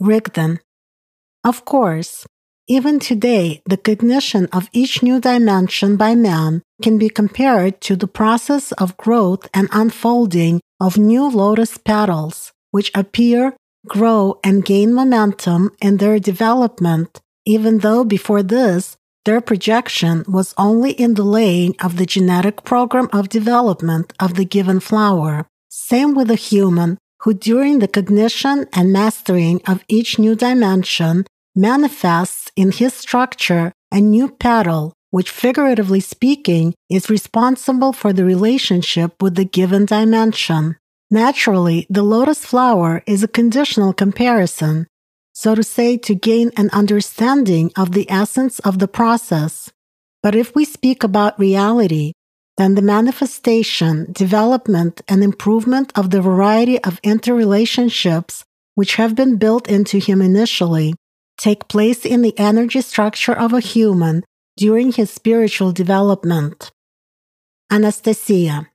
Rigdon. Of course, even today, the cognition of each new dimension by man can be compared to the process of growth and unfolding of new lotus petals, which appear, grow, and gain momentum in their development, even though before this, their projection was only in the laying of the genetic program of development of the given flower. Same with a human who, during the cognition and mastering of each new dimension, manifests in his structure a new petal, which, figuratively speaking, is responsible for the relationship with the given dimension. Naturally, the lotus flower is a conditional comparison, so to say, to gain an understanding of the essence of the process. But if we speak about reality, then the manifestation, development, and improvement of the variety of interrelationships which have been built into him initially take place in the energy structure of a human during his spiritual development. Anastasia.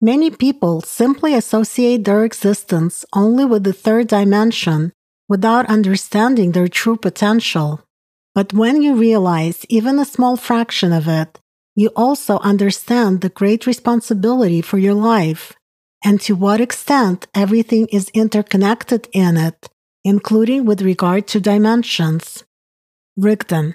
Many people simply associate their existence only with the third dimension without understanding their true potential. But when you realize even a small fraction of it, you also understand the great responsibility for your life and to what extent everything is interconnected in it including with regard to dimensions. Rigdon.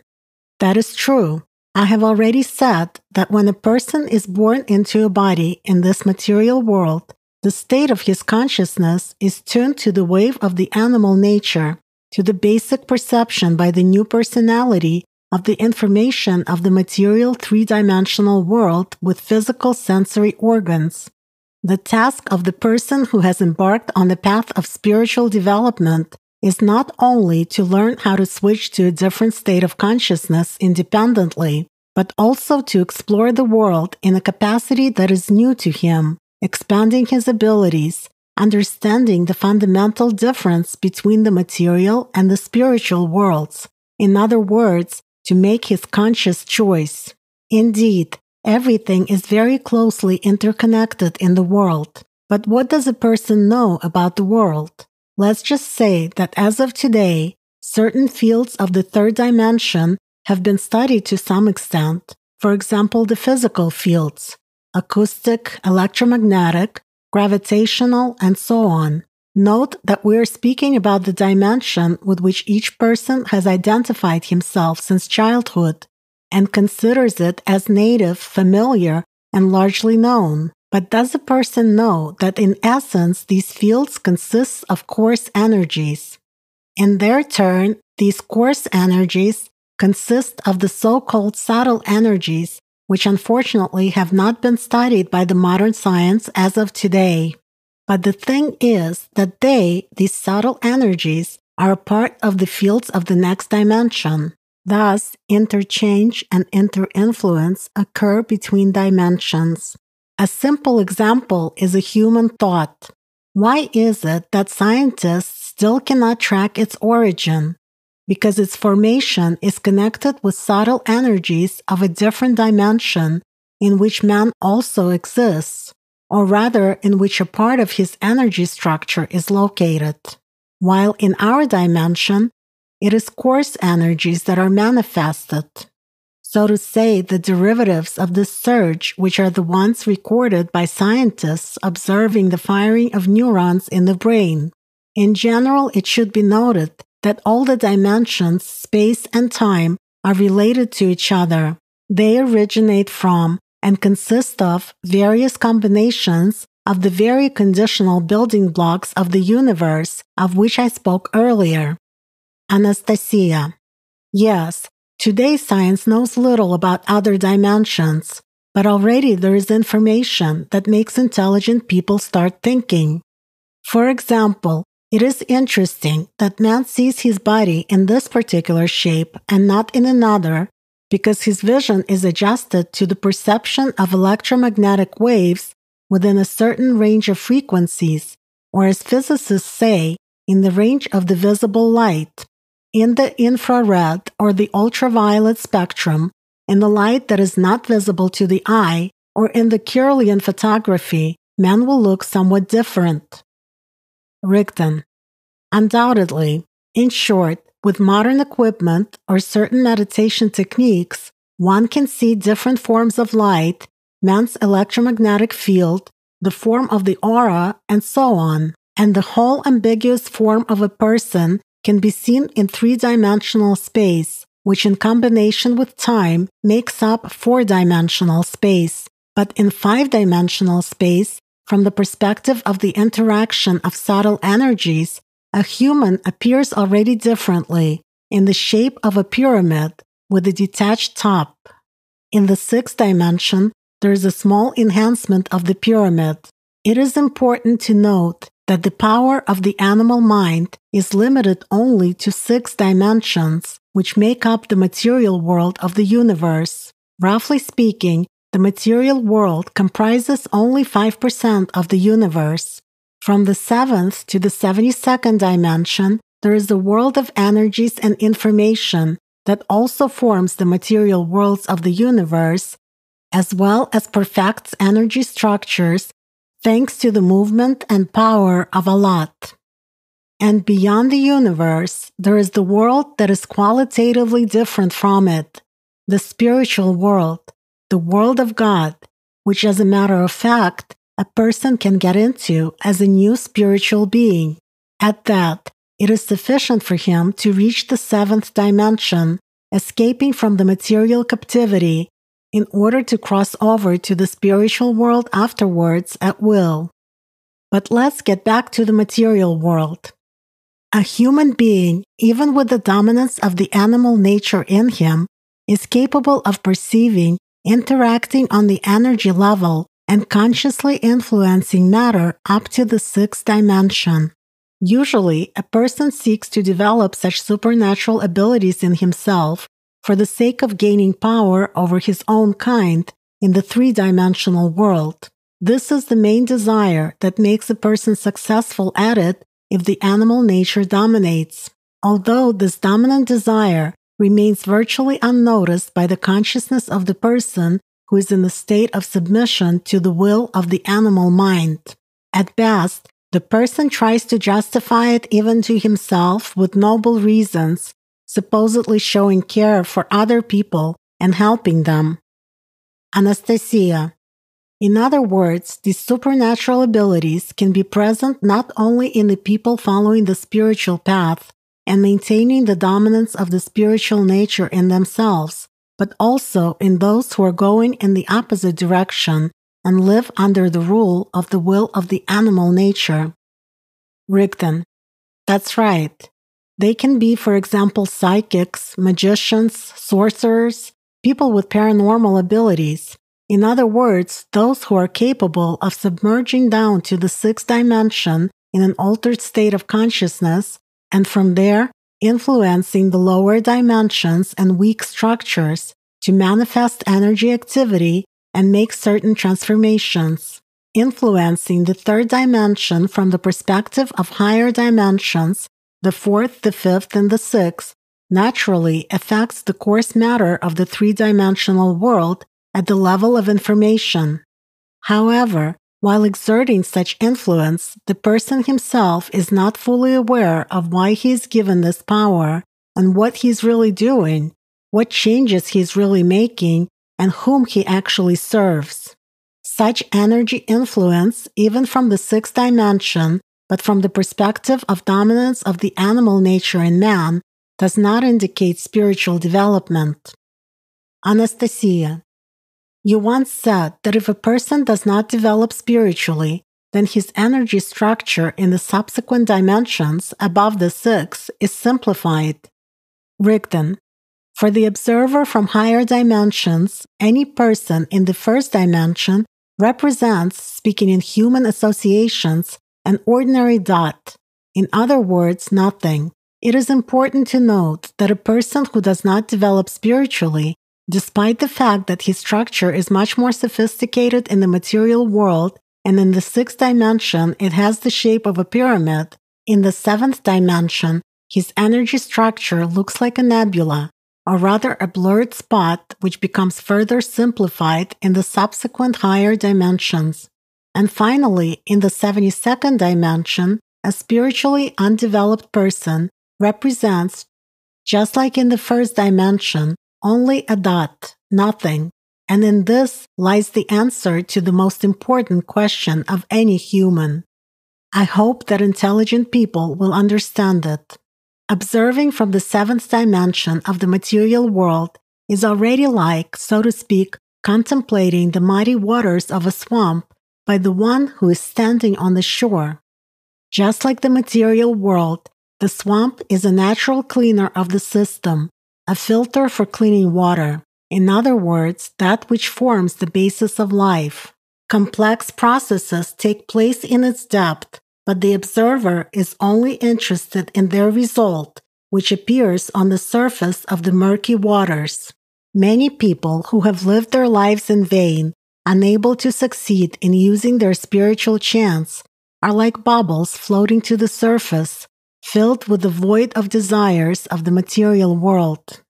That is true. I have already said that when a person is born into a body in this material world, the state of his consciousness is tuned to the wave of the animal nature, to the basic perception by the new personality of the information of the material three dimensional world with physical sensory organs. The task of the person who has embarked on the path of spiritual development is not only to learn how to switch to a different state of consciousness independently, but also to explore the world in a capacity that is new to him, expanding his abilities, understanding the fundamental difference between the material and the spiritual worlds. In other words, to make his conscious choice. Indeed, Everything is very closely interconnected in the world. But what does a person know about the world? Let's just say that as of today, certain fields of the third dimension have been studied to some extent. For example, the physical fields acoustic, electromagnetic, gravitational, and so on. Note that we are speaking about the dimension with which each person has identified himself since childhood and considers it as native, familiar, and largely known. But does a person know that in essence these fields consist of coarse energies? In their turn, these coarse energies consist of the so called subtle energies, which unfortunately have not been studied by the modern science as of today. But the thing is that they, these subtle energies, are a part of the fields of the next dimension. Thus, interchange and interinfluence occur between dimensions. A simple example is a human thought. Why is it that scientists still cannot track its origin? Because its formation is connected with subtle energies of a different dimension in which man also exists, or rather, in which a part of his energy structure is located. While in our dimension, it is coarse energies that are manifested. So to say, the derivatives of this surge, which are the ones recorded by scientists observing the firing of neurons in the brain. In general, it should be noted that all the dimensions, space, and time are related to each other. They originate from and consist of various combinations of the very conditional building blocks of the universe of which I spoke earlier. Anastasia. Yes, today science knows little about other dimensions, but already there is information that makes intelligent people start thinking. For example, it is interesting that man sees his body in this particular shape and not in another because his vision is adjusted to the perception of electromagnetic waves within a certain range of frequencies, or as physicists say, in the range of the visible light in the infrared or the ultraviolet spectrum, in the light that is not visible to the eye, or in the Kirlian photography, man will look somewhat different. Rigdon. Undoubtedly, in short, with modern equipment or certain meditation techniques, one can see different forms of light, man's electromagnetic field, the form of the aura, and so on. And the whole ambiguous form of a person can be seen in three dimensional space, which in combination with time makes up four dimensional space. But in five dimensional space, from the perspective of the interaction of subtle energies, a human appears already differently in the shape of a pyramid with a detached top. In the sixth dimension, there is a small enhancement of the pyramid. It is important to note that the power of the animal mind is limited only to six dimensions, which make up the material world of the universe. Roughly speaking, the material world comprises only 5% of the universe. From the seventh to the 72nd dimension, there is a world of energies and information that also forms the material worlds of the universe, as well as perfects energy structures thanks to the movement and power of Allat. And beyond the universe, there is the world that is qualitatively different from it, the spiritual world, the world of God, which, as a matter of fact, a person can get into as a new spiritual being. At that, it is sufficient for him to reach the seventh dimension, escaping from the material captivity in order to cross over to the spiritual world afterwards at will. But let's get back to the material world. A human being, even with the dominance of the animal nature in him, is capable of perceiving, interacting on the energy level, and consciously influencing matter up to the sixth dimension. Usually, a person seeks to develop such supernatural abilities in himself for the sake of gaining power over his own kind in the three dimensional world. This is the main desire that makes a person successful at it if the animal nature dominates. Although this dominant desire remains virtually unnoticed by the consciousness of the person who is in the state of submission to the will of the animal mind. At best, the person tries to justify it even to himself with noble reasons supposedly showing care for other people and helping them. Anastasia. In other words, these supernatural abilities can be present not only in the people following the spiritual path and maintaining the dominance of the spiritual nature in themselves, but also in those who are going in the opposite direction and live under the rule of the will of the animal nature. Rigdon. That's right. They can be, for example, psychics, magicians, sorcerers, people with paranormal abilities. In other words, those who are capable of submerging down to the sixth dimension in an altered state of consciousness, and from there, influencing the lower dimensions and weak structures to manifest energy activity and make certain transformations. Influencing the third dimension from the perspective of higher dimensions the fourth, the fifth, and the sixth naturally affects the coarse matter of the three dimensional world at the level of information. However, while exerting such influence, the person himself is not fully aware of why he is given this power and what he is really doing, what changes he is really making, and whom he actually serves. Such energy influence, even from the sixth dimension, but from the perspective of dominance of the animal nature in man, does not indicate spiritual development. Anastasia, you once said that if a person does not develop spiritually, then his energy structure in the subsequent dimensions above the six is simplified. Rigdon, for the observer from higher dimensions, any person in the first dimension represents, speaking in human associations, an ordinary dot. In other words, nothing. It is important to note that a person who does not develop spiritually, despite the fact that his structure is much more sophisticated in the material world and in the sixth dimension it has the shape of a pyramid, in the seventh dimension his energy structure looks like a nebula, or rather a blurred spot which becomes further simplified in the subsequent higher dimensions. And finally, in the 72nd dimension, a spiritually undeveloped person represents, just like in the first dimension, only a dot, nothing. And in this lies the answer to the most important question of any human. I hope that intelligent people will understand it. Observing from the seventh dimension of the material world is already like, so to speak, contemplating the mighty waters of a swamp by the one who is standing on the shore. Just like the material world, the swamp is a natural cleaner of the system, a filter for cleaning water. In other words, that which forms the basis of life. Complex processes take place in its depth, but the observer is only interested in their result, which appears on the surface of the murky waters. Many people who have lived their lives in vain, unable to succeed in using their spiritual chance, are like bubbles floating to the surface, filled with the void of desires of the material world.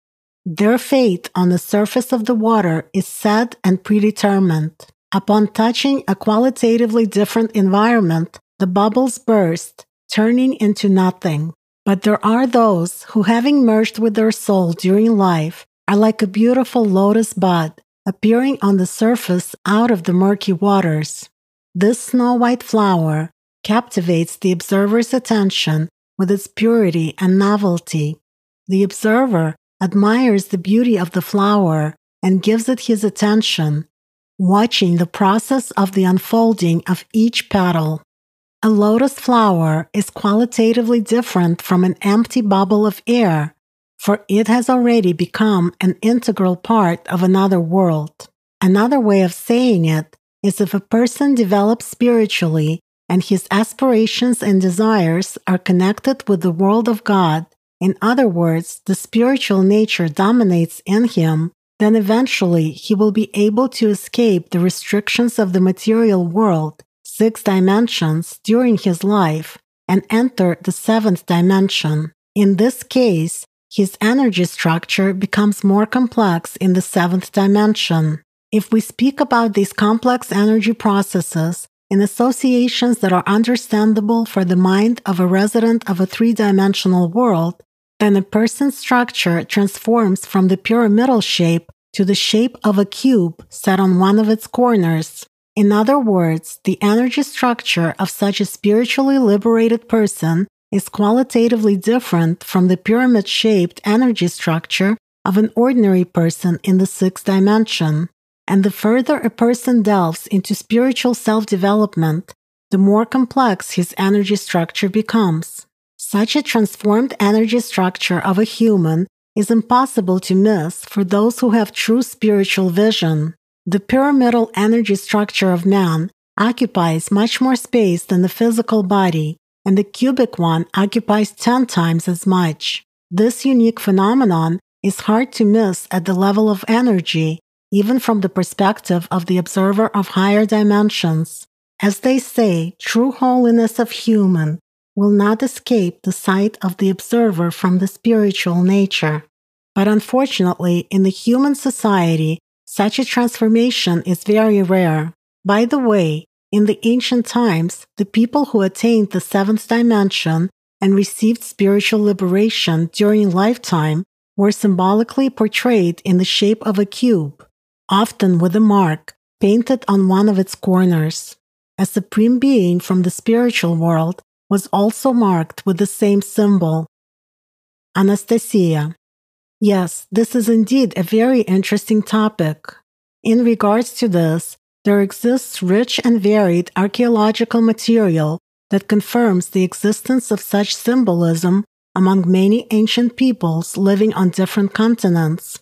Their fate on the surface of the water is set and predetermined. Upon touching a qualitatively different environment, the bubbles burst, turning into nothing. But there are those who, having merged with their soul during life, are like a beautiful lotus bud appearing on the surface out of the murky waters. This snow white flower captivates the observer's attention with its purity and novelty. The observer admires the beauty of the flower and gives it his attention, watching the process of the unfolding of each petal. A lotus flower is qualitatively different from an empty bubble of air, for it has already become an integral part of another world. Another way of saying it is if a person develops spiritually and his aspirations and desires are connected with the world of God, in other words, the spiritual nature dominates in him, then eventually he will be able to escape the restrictions of the material world, six dimensions, during his life and enter the seventh dimension. In this case, his energy structure becomes more complex in the seventh dimension. If we speak about these complex energy processes in associations that are understandable for the mind of a resident of a three dimensional world, then a person's structure transforms from the pyramidal shape to the shape of a cube set on one of its corners. In other words, the energy structure of such a spiritually liberated person is qualitatively different from the pyramid shaped energy structure of an ordinary person in the sixth dimension. And the further a person delves into spiritual self development, the more complex his energy structure becomes. Such a transformed energy structure of a human is impossible to miss for those who have true spiritual vision. The pyramidal energy structure of man occupies much more space than the physical body, and the cubic one occupies 10 times as much. This unique phenomenon is hard to miss at the level of energy even from the perspective of the observer of higher dimensions. As they say, true holiness of human will not escape the sight of the observer from the spiritual nature. But unfortunately, in the human society, such a transformation is very rare. By the way, in the ancient times, the people who attained the seventh dimension and received spiritual liberation during lifetime were symbolically portrayed in the shape of a cube often with a mark painted on one of its corners. A supreme being from the spiritual world was also marked with the same symbol. Anastasia. Yes, this is indeed a very interesting topic. In regards to this, there exists rich and varied archaeological material that confirms the existence of such symbolism among many ancient peoples living on different continents.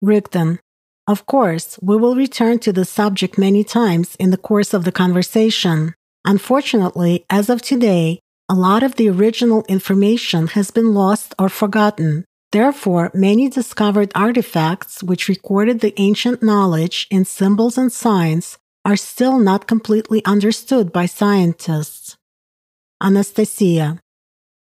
Rigdon. Of course, we will return to the subject many times in the course of the conversation. Unfortunately, as of today, a lot of the original information has been lost or forgotten. Therefore, many discovered artifacts which recorded the ancient knowledge in symbols and signs are still not completely understood by scientists. Anastasia,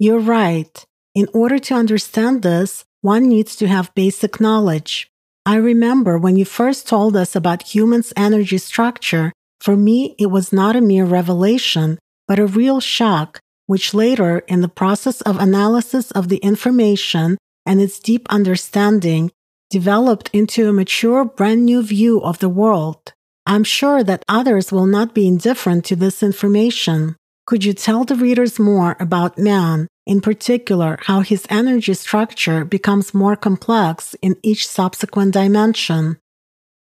you're right. In order to understand this, one needs to have basic knowledge. I remember when you first told us about humans' energy structure, for me, it was not a mere revelation, but a real shock, which later, in the process of analysis of the information and its deep understanding, developed into a mature, brand new view of the world. I'm sure that others will not be indifferent to this information. Could you tell the readers more about man, in particular, how his energy structure becomes more complex in each subsequent dimension?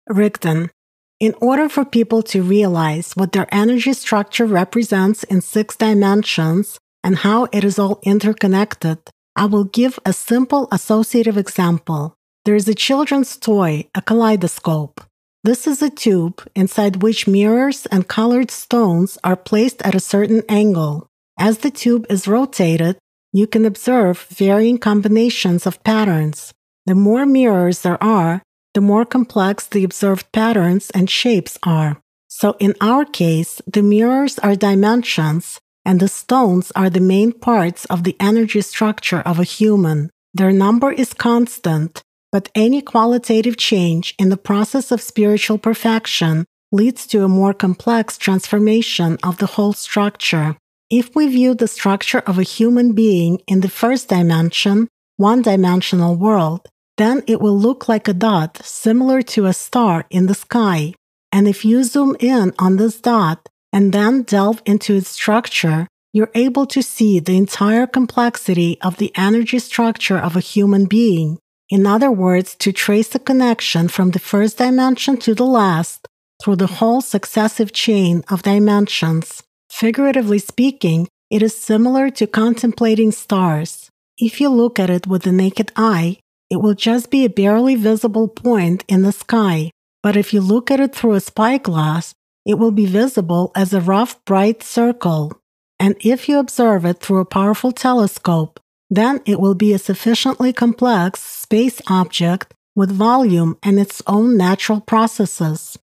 Rigdon. In order for people to realize what their energy structure represents in six dimensions and how it is all interconnected, I will give a simple associative example. There is a children's toy, a kaleidoscope. This is a tube inside which mirrors and colored stones are placed at a certain angle. As the tube is rotated, you can observe varying combinations of patterns. The more mirrors there are, the more complex the observed patterns and shapes are. So in our case, the mirrors are dimensions and the stones are the main parts of the energy structure of a human. Their number is constant, but any qualitative change in the process of spiritual perfection leads to a more complex transformation of the whole structure. If we view the structure of a human being in the first dimension, one dimensional world, then it will look like a dot similar to a star in the sky. And if you zoom in on this dot and then delve into its structure, you're able to see the entire complexity of the energy structure of a human being. In other words, to trace the connection from the first dimension to the last through the whole successive chain of dimensions. Figuratively speaking, it is similar to contemplating stars. If you look at it with the naked eye, it will just be a barely visible point in the sky. But if you look at it through a spyglass, it will be visible as a rough, bright circle. And if you observe it through a powerful telescope, then it will be a sufficiently complex space object with volume and its own natural processes.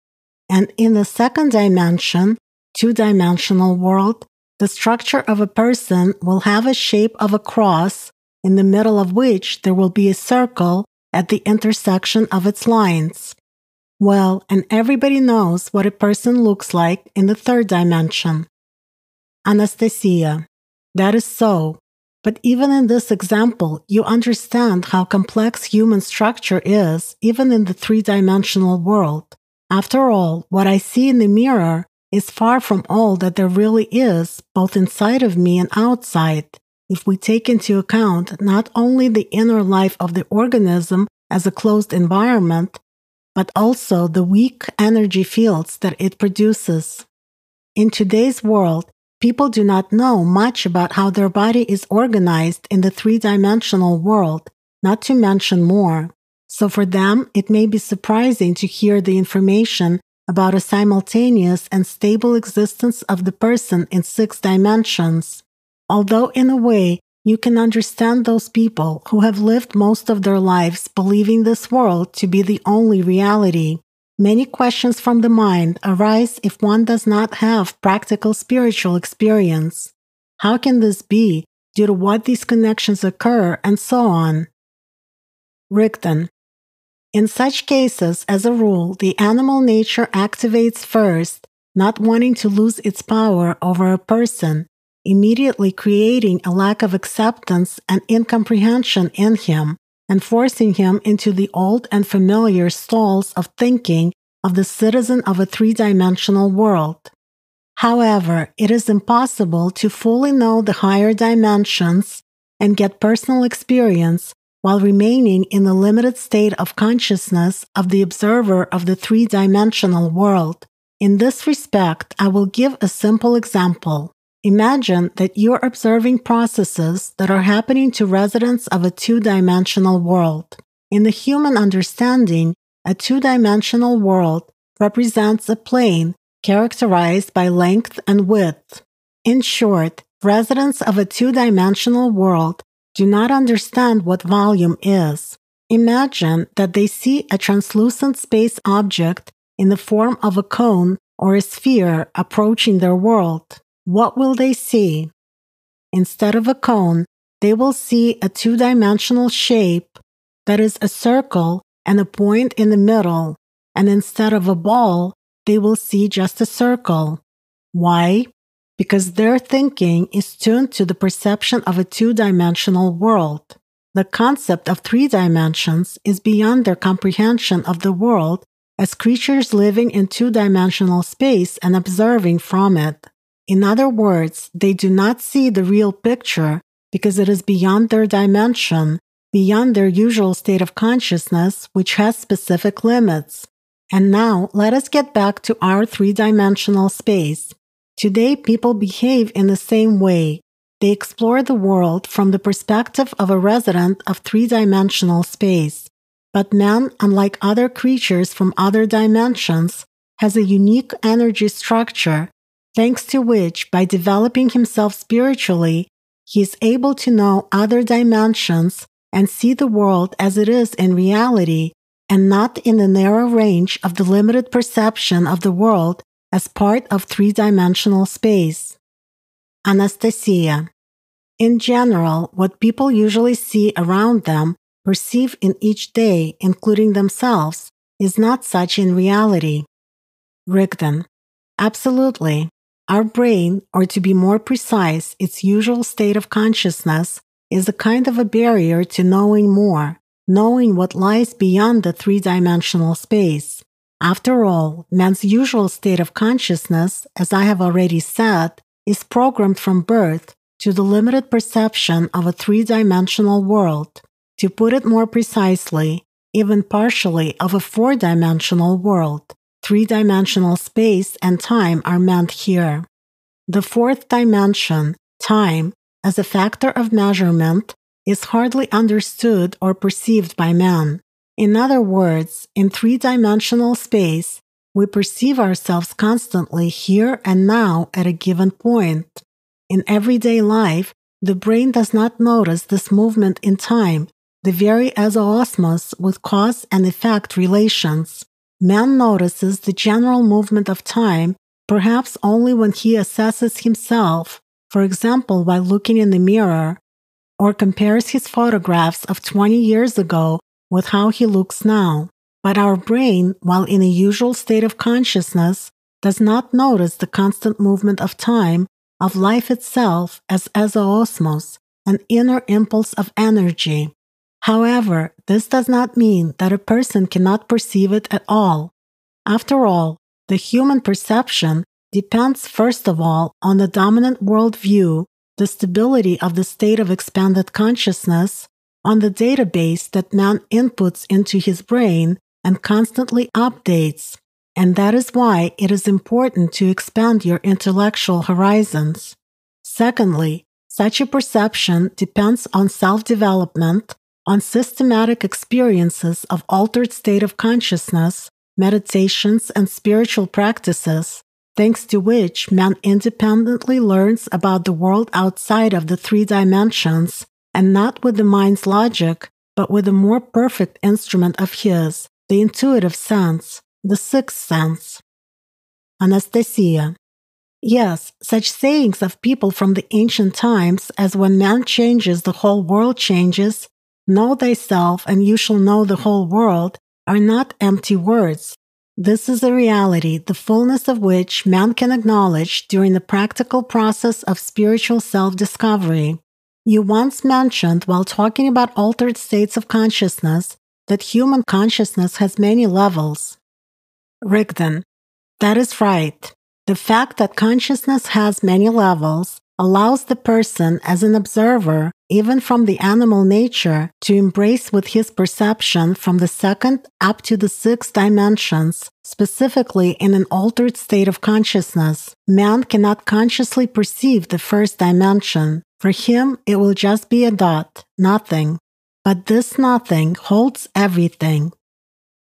And in the second dimension, two dimensional world, the structure of a person will have a shape of a cross in the middle of which there will be a circle at the intersection of its lines. Well, and everybody knows what a person looks like in the third dimension. Anastasia. That is so. But even in this example, you understand how complex human structure is, even in the three dimensional world. After all, what I see in the mirror is far from all that there really is, both inside of me and outside if we take into account not only the inner life of the organism as a closed environment, but also the weak energy fields that it produces. In today's world, people do not know much about how their body is organized in the three dimensional world, not to mention more. So for them, it may be surprising to hear the information about a simultaneous and stable existence of the person in six dimensions. Although, in a way, you can understand those people who have lived most of their lives believing this world to be the only reality. Many questions from the mind arise if one does not have practical spiritual experience. How can this be? Due to what these connections occur, and so on. Rigdon. In such cases, as a rule, the animal nature activates first, not wanting to lose its power over a person, immediately creating a lack of acceptance and incomprehension in him and forcing him into the old and familiar stalls of thinking of the citizen of a three dimensional world. However, it is impossible to fully know the higher dimensions and get personal experience while remaining in the limited state of consciousness of the observer of the three dimensional world. In this respect, I will give a simple example. Imagine that you're observing processes that are happening to residents of a two dimensional world. In the human understanding, a two dimensional world represents a plane characterized by length and width. In short, residents of a two dimensional world do not understand what volume is. Imagine that they see a translucent space object in the form of a cone or a sphere approaching their world what will they see? Instead of a cone, they will see a two dimensional shape that is a circle and a point in the middle, and instead of a ball, they will see just a circle. Why? Because their thinking is tuned to the perception of a two dimensional world. The concept of three dimensions is beyond their comprehension of the world as creatures living in two dimensional space and observing from it. In other words, they do not see the real picture because it is beyond their dimension, beyond their usual state of consciousness, which has specific limits. And now let us get back to our three dimensional space. Today, people behave in the same way. They explore the world from the perspective of a resident of three dimensional space. But man, unlike other creatures from other dimensions, has a unique energy structure, thanks to which, by developing himself spiritually, he is able to know other dimensions and see the world as it is in reality and not in the narrow range of the limited perception of the world as part of three dimensional space. Anastasia. In general, what people usually see around them, perceive in each day, including themselves, is not such in reality. Rigdon. Absolutely. Our brain, or to be more precise, its usual state of consciousness, is a kind of a barrier to knowing more, knowing what lies beyond the three dimensional space. After all, man's usual state of consciousness, as I have already said, is programmed from birth to the limited perception of a three dimensional world. To put it more precisely, even partially of a four dimensional world. Three dimensional space and time are meant here. The fourth dimension, time, as a factor of measurement, is hardly understood or perceived by man. In other words, in three dimensional space, we perceive ourselves constantly here and now at a given point. In everyday life, the brain does not notice this movement in time, the very ezoosmos with cause and effect relations. Man notices the general movement of time perhaps only when he assesses himself, for example, while looking in the mirror, or compares his photographs of 20 years ago with how he looks now. But our brain, while in a usual state of consciousness, does not notice the constant movement of time, of life itself as ezoosmos, an inner impulse of energy. However, this does not mean that a person cannot perceive it at all. After all, the human perception depends first of all on the dominant worldview, the stability of the state of expanded consciousness, on the database that man inputs into his brain and constantly updates. And that is why it is important to expand your intellectual horizons. Secondly, such a perception depends on self development, on systematic experiences of altered state of consciousness, meditations, and spiritual practices, thanks to which man independently learns about the world outside of the three dimensions and not with the mind's logic, but with a more perfect instrument of his, the intuitive sense, the sixth sense. Anastasia. Yes, such sayings of people from the ancient times as when man changes, the whole world changes, know thyself and you shall know the whole world, are not empty words. This is a reality, the fullness of which man can acknowledge during the practical process of spiritual self discovery. You once mentioned, while talking about altered states of consciousness, that human consciousness has many levels. Rigdon, that is right. The fact that consciousness has many levels allows the person as an observer, even from the animal nature, to embrace with his perception from the second up to the sixth dimensions, specifically in an altered state of consciousness. Man cannot consciously perceive the first dimension. For him, it will just be a dot, nothing. But this nothing holds everything.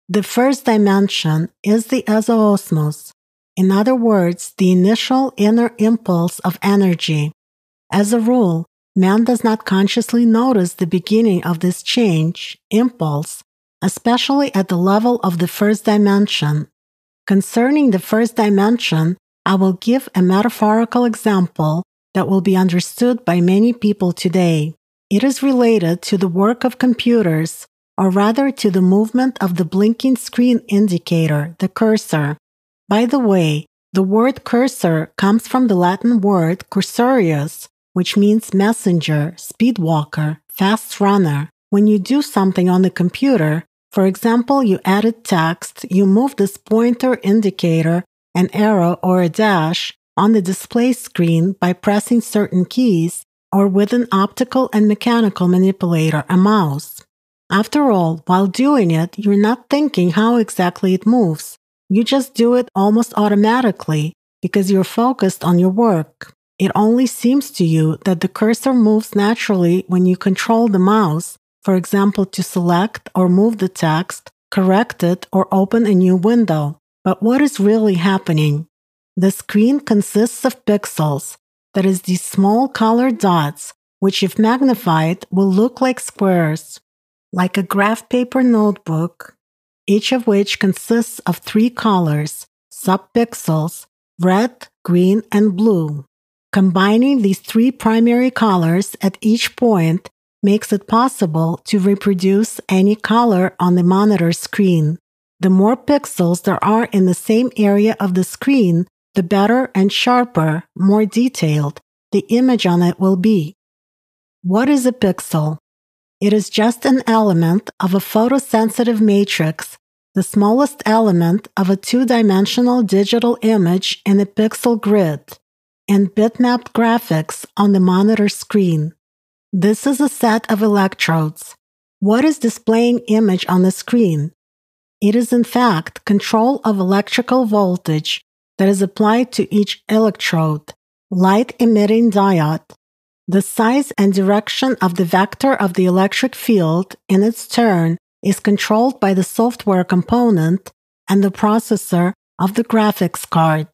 The first dimension is the ezoosmos, in other words, the initial inner impulse of energy. As a rule, man does not consciously notice the beginning of this change, impulse, especially at the level of the first dimension. Concerning the first dimension, I will give a metaphorical example that will be understood by many people today. It is related to the work of computers, or rather to the movement of the blinking screen indicator, the cursor. By the way, The word cursor comes from the Latin word cursorius, which means messenger, speed walker, fast runner. When you do something on the computer, for example, you edit text, you move this pointer indicator, an arrow, or a dash on the display screen by pressing certain keys or with an optical and mechanical manipulator, a mouse. After all, while doing it, you're not thinking how exactly it moves. You just do it almost automatically because you're focused on your work. It only seems to you that the cursor moves naturally when you control the mouse, for example, to select or move the text, correct it, or open a new window. But what is really happening? The screen consists of pixels, that is, these small colored dots, which, if magnified, will look like squares, like a graph paper notebook, each of which consists of three colors, subpixels, red, green, and blue. Combining these three primary colors at each point makes it possible to reproduce any color on the monitor screen. The more pixels there are in the same area of the screen, the better and sharper, more detailed the image on it will be. What is a pixel? It is just an element of a photosensitive matrix, the smallest element of a two dimensional digital image in a pixel grid, and bitmapped graphics on the monitor screen. This is a set of electrodes. What is displaying image on the screen? It is in fact control of electrical voltage that is applied to each electrode, light emitting diode. The size and direction of the vector of the electric field, in its turn, is controlled by the software component and the processor of the graphics card.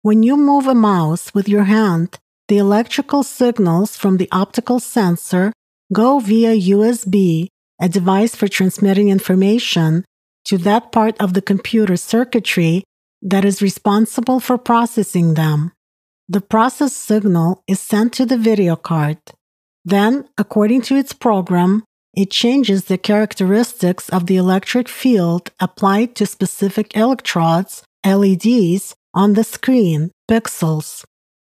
When you move a mouse with your hand, the electrical signals from the optical sensor go via USB, a device for transmitting information, to that part of the computer circuitry that is responsible for processing them. The process signal is sent to the video card. Then, according to its program, it changes the characteristics of the electric field applied to specific electrodes, LEDs, on the screen, pixels.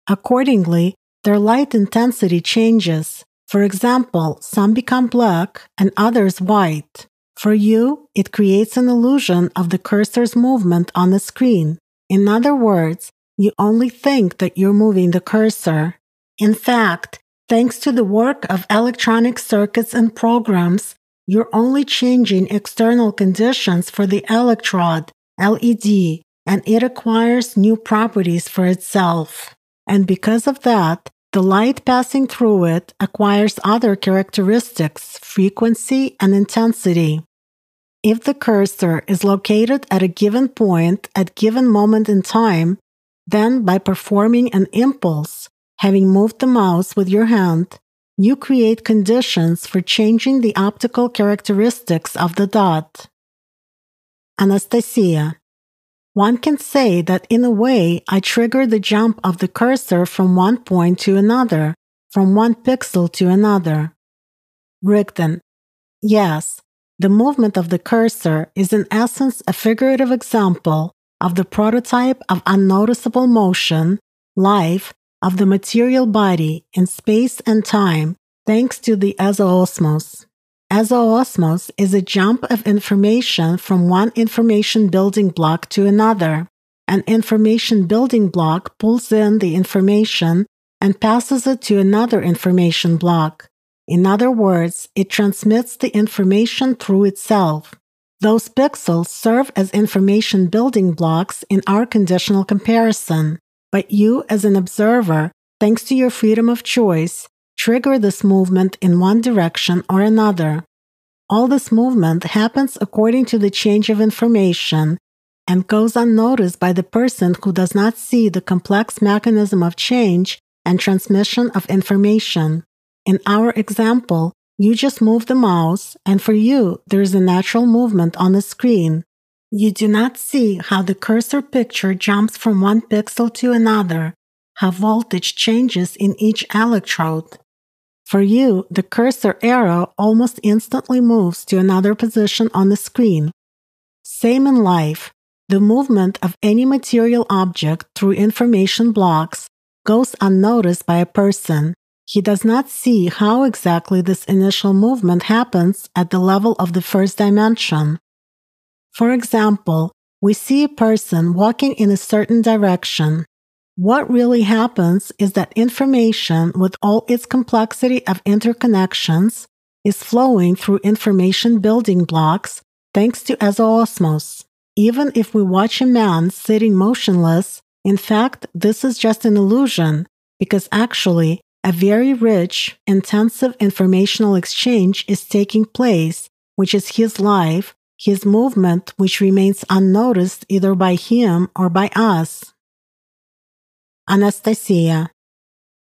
Accordingly, their light intensity changes. For example, some become black and others white. For you, it creates an illusion of the cursor's movement on the screen. In other words, you only think that you're moving the cursor. In fact, thanks to the work of electronic circuits and programs, you're only changing external conditions for the electrode, LED, and it acquires new properties for itself. And because of that, the light passing through it acquires other characteristics, frequency, and intensity. If the cursor is located at a given point at given moment in time, then by performing an impulse, having moved the mouse with your hand, you create conditions for changing the optical characteristics of the dot. Anastasia one can say that in a way, I trigger the jump of the cursor from one point to another, from one pixel to another. Rigdon. Yes, the movement of the cursor is in essence a figurative example of the prototype of unnoticeable motion, life, of the material body in space and time thanks to the ezoosmos. Ezoosmos is a jump of information from one information building block to another. An information building block pulls in the information and passes it to another information block. In other words, it transmits the information through itself. Those pixels serve as information building blocks in our conditional comparison, but you, as an observer, thanks to your freedom of choice, trigger this movement in one direction or another. All this movement happens according to the change of information and goes unnoticed by the person who does not see the complex mechanism of change and transmission of information. In our example, you just move the mouse, and for you, there is a natural movement on the screen. You do not see how the cursor picture jumps from one pixel to another, how voltage changes in each electrode. For you, the cursor arrow almost instantly moves to another position on the screen. Same in life. the movement of any material object through information blocks goes unnoticed by a person. He does not see how exactly this initial movement happens at the level of the first dimension. For example, we see a person walking in a certain direction. What really happens is that information, with all its complexity of interconnections, is flowing through information building blocks thanks to ezoosmos. Even if we watch a man sitting motionless, in fact, this is just an illusion because actually a very rich, intensive informational exchange is taking place, which is his life, his movement, which remains unnoticed either by him or by us. Anastasia.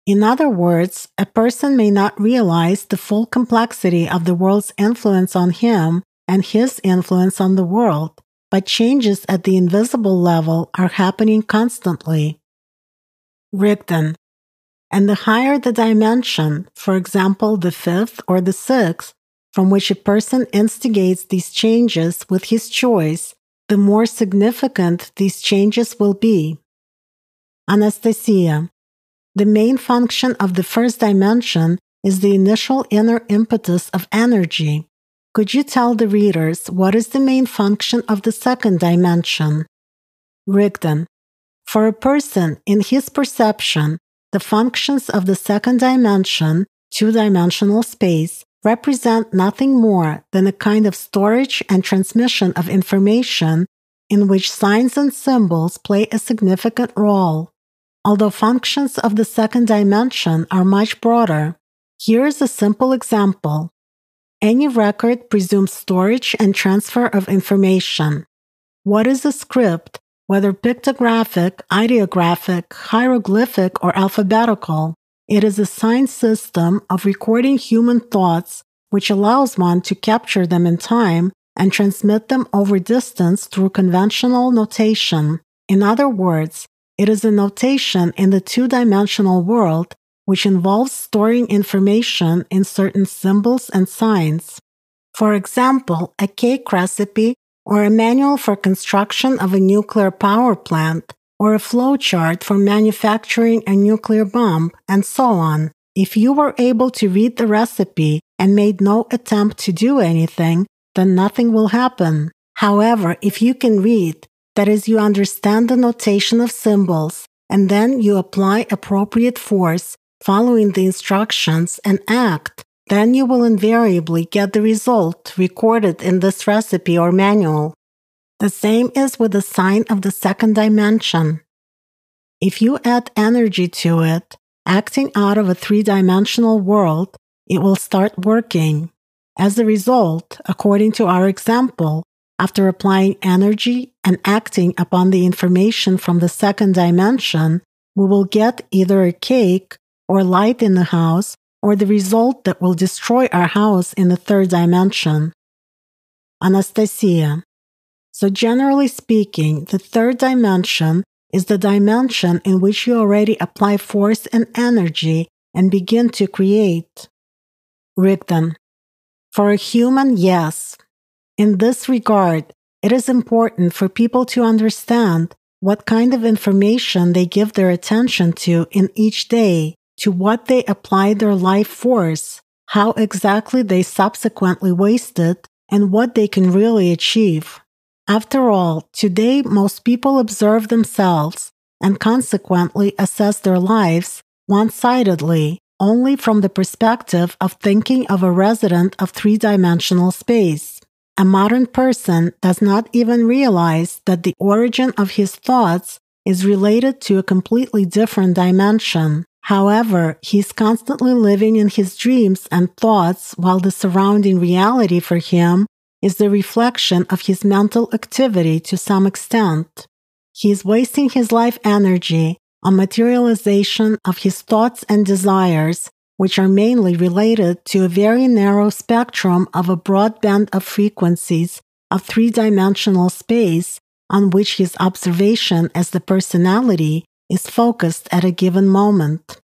In other words, a person may not realize the full complexity of the world's influence on him and his influence on the world but changes at the invisible level are happening constantly. Rigden. And the higher the dimension, for example, the fifth or the sixth, from which a person instigates these changes with his choice, the more significant these changes will be. Anastasia. The main function of the first dimension is the initial inner impetus of energy, could you tell the readers what is the main function of the second dimension? Rigden. For a person, in his perception, the functions of the second dimension, two dimensional space, represent nothing more than a kind of storage and transmission of information in which signs and symbols play a significant role. Although functions of the second dimension are much broader, here is a simple example. Any record presumes storage and transfer of information. What is a script, whether pictographic, ideographic, hieroglyphic, or alphabetical? It is a sign system of recording human thoughts which allows one to capture them in time and transmit them over distance through conventional notation. In other words, it is a notation in the two dimensional world which involves storing information in certain symbols and signs. For example, a cake recipe or a manual for construction of a nuclear power plant or a flowchart for manufacturing a nuclear bomb and so on. If you were able to read the recipe and made no attempt to do anything, then nothing will happen. However, if you can read, that is, you understand the notation of symbols, and then you apply appropriate force following the instructions and act, then you will invariably get the result recorded in this recipe or manual. The same is with the sign of the second dimension. If you add energy to it, acting out of a three dimensional world, it will start working. As a result, according to our example, after applying energy and acting upon the information from the second dimension, we will get either a cake or light in the house or the result that will destroy our house in the third dimension. Anastasia. So, generally speaking, the third dimension is the dimension in which you already apply force and energy and begin to create. Rigden. For a human, yes. In this regard, it is important for people to understand what kind of information they give their attention to in each day to what they apply their life force, how exactly they subsequently waste it, and what they can really achieve. After all, today most people observe themselves and consequently assess their lives one sidedly, only from the perspective of thinking of a resident of three dimensional space. A modern person does not even realize that the origin of his thoughts is related to a completely different dimension. However, he's constantly living in his dreams and thoughts while the surrounding reality for him is the reflection of his mental activity to some extent. He is wasting his life energy on materialization of his thoughts and desires, which are mainly related to a very narrow spectrum of a broad band of frequencies of three dimensional space on which his observation as the personality is focused at a given moment.